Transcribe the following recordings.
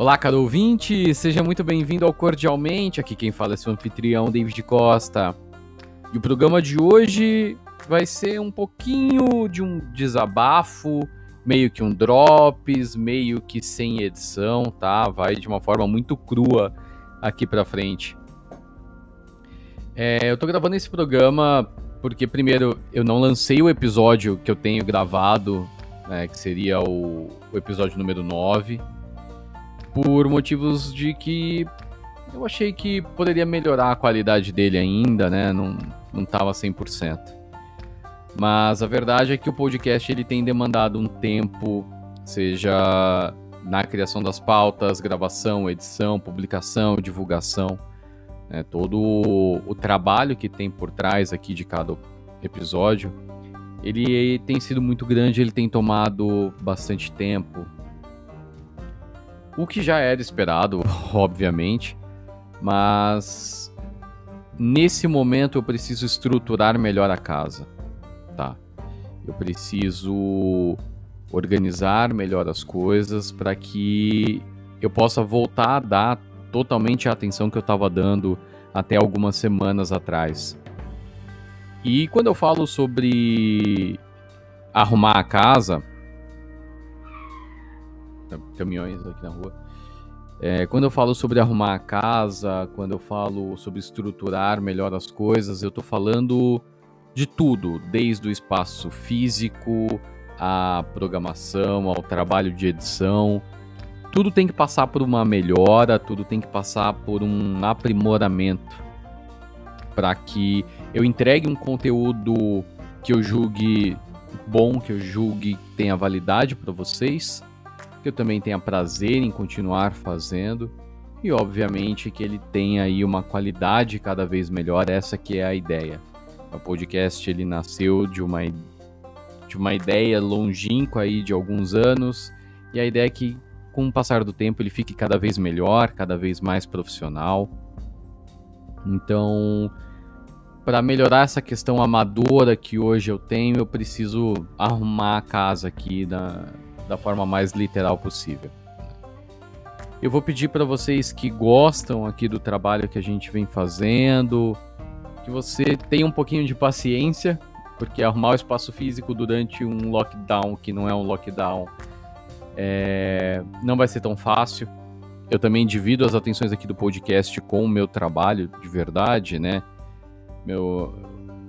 Olá, caro ouvinte, seja muito bem-vindo ao Cordialmente. Aqui quem fala é seu anfitrião, David Costa. E o programa de hoje vai ser um pouquinho de um desabafo, meio que um drops, meio que sem edição, tá? Vai de uma forma muito crua aqui pra frente. É, eu tô gravando esse programa porque, primeiro, eu não lancei o episódio que eu tenho gravado, né, que seria o, o episódio número 9 por motivos de que eu achei que poderia melhorar a qualidade dele ainda, né? Não, não tava 100%. Mas a verdade é que o podcast ele tem demandado um tempo, seja na criação das pautas, gravação, edição, publicação, divulgação, né? todo o, o trabalho que tem por trás aqui de cada episódio, ele tem sido muito grande, ele tem tomado bastante tempo, o que já era esperado, obviamente, mas nesse momento eu preciso estruturar melhor a casa, tá? Eu preciso organizar melhor as coisas para que eu possa voltar a dar totalmente a atenção que eu estava dando até algumas semanas atrás. E quando eu falo sobre arrumar a casa, caminhões aqui na rua. É, quando eu falo sobre arrumar a casa, quando eu falo sobre estruturar melhor as coisas, eu estou falando de tudo, desde o espaço físico, à programação, ao trabalho de edição. Tudo tem que passar por uma melhora, tudo tem que passar por um aprimoramento para que eu entregue um conteúdo que eu julgue bom, que eu julgue tenha validade para vocês que eu também tenha prazer em continuar fazendo e obviamente que ele tenha aí uma qualidade cada vez melhor, essa que é a ideia. O podcast ele nasceu de uma de uma ideia longínqua aí de alguns anos e a ideia é que com o passar do tempo ele fique cada vez melhor, cada vez mais profissional. Então, para melhorar essa questão amadora que hoje eu tenho, eu preciso arrumar a casa aqui da, da forma mais literal possível. Eu vou pedir para vocês que gostam aqui do trabalho que a gente vem fazendo, que você tenha um pouquinho de paciência, porque arrumar o espaço físico durante um lockdown que não é um lockdown é... não vai ser tão fácil. Eu também divido as atenções aqui do podcast com o meu trabalho de verdade, né? Meu,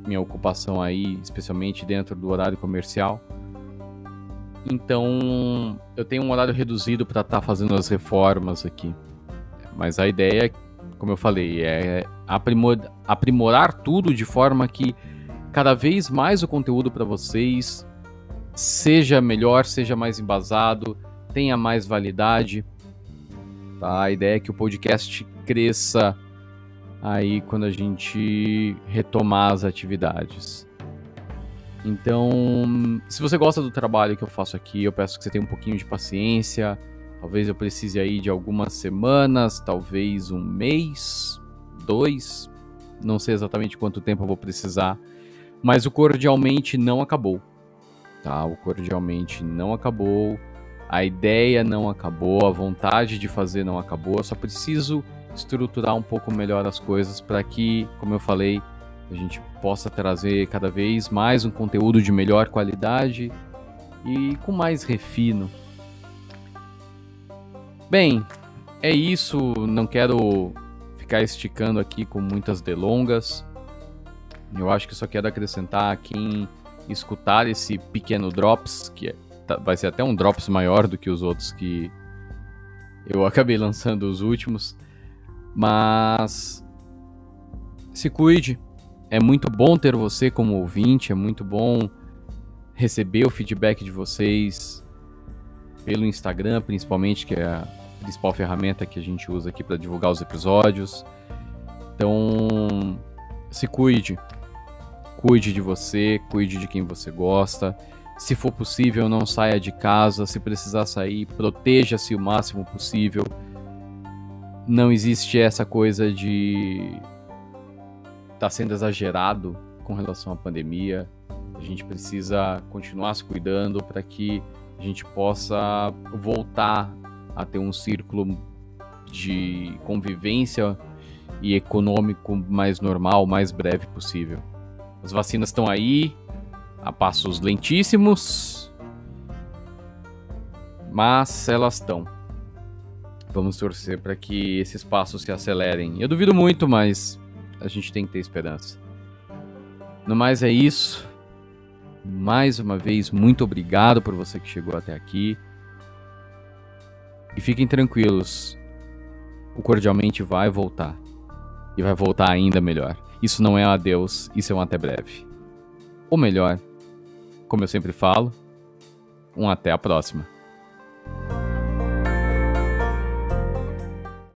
minha ocupação aí, especialmente dentro do horário comercial. Então, eu tenho um horário reduzido para estar tá fazendo as reformas aqui. Mas a ideia, como eu falei, é aprimor aprimorar tudo de forma que cada vez mais o conteúdo para vocês seja melhor, seja mais embasado, tenha mais validade. Tá? A ideia é que o podcast cresça aí quando a gente retomar as atividades. Então, se você gosta do trabalho que eu faço aqui, eu peço que você tenha um pouquinho de paciência. Talvez eu precise aí de algumas semanas, talvez um mês, dois, não sei exatamente quanto tempo eu vou precisar, mas o cordialmente não acabou. Tá? O cordialmente não acabou. A ideia não acabou, a vontade de fazer não acabou. Eu só preciso estruturar um pouco melhor as coisas para que, como eu falei, a gente possa trazer cada vez mais um conteúdo de melhor qualidade e com mais refino. Bem, é isso, não quero ficar esticando aqui com muitas delongas. Eu acho que só quero acrescentar a quem escutar esse pequeno drops, que é, tá, vai ser até um drops maior do que os outros que eu acabei lançando os últimos. Mas se cuide, é muito bom ter você como ouvinte, é muito bom receber o feedback de vocês pelo Instagram, principalmente, que é a principal ferramenta que a gente usa aqui para divulgar os episódios. Então, se cuide. Cuide de você, cuide de quem você gosta. Se for possível, não saia de casa. Se precisar sair, proteja-se o máximo possível. Não existe essa coisa de está sendo exagerado com relação à pandemia. A gente precisa continuar se cuidando para que a gente possa voltar a ter um círculo de convivência e econômico mais normal, mais breve possível. As vacinas estão aí, a passos lentíssimos, mas elas estão. Vamos torcer para que esses passos se acelerem. Eu duvido muito, mas a gente tem que ter esperança. No mais é isso. Mais uma vez, muito obrigado por você que chegou até aqui. E fiquem tranquilos. O cordialmente vai voltar. E vai voltar ainda melhor. Isso não é um adeus, isso é um até breve. Ou melhor, como eu sempre falo, um até a próxima.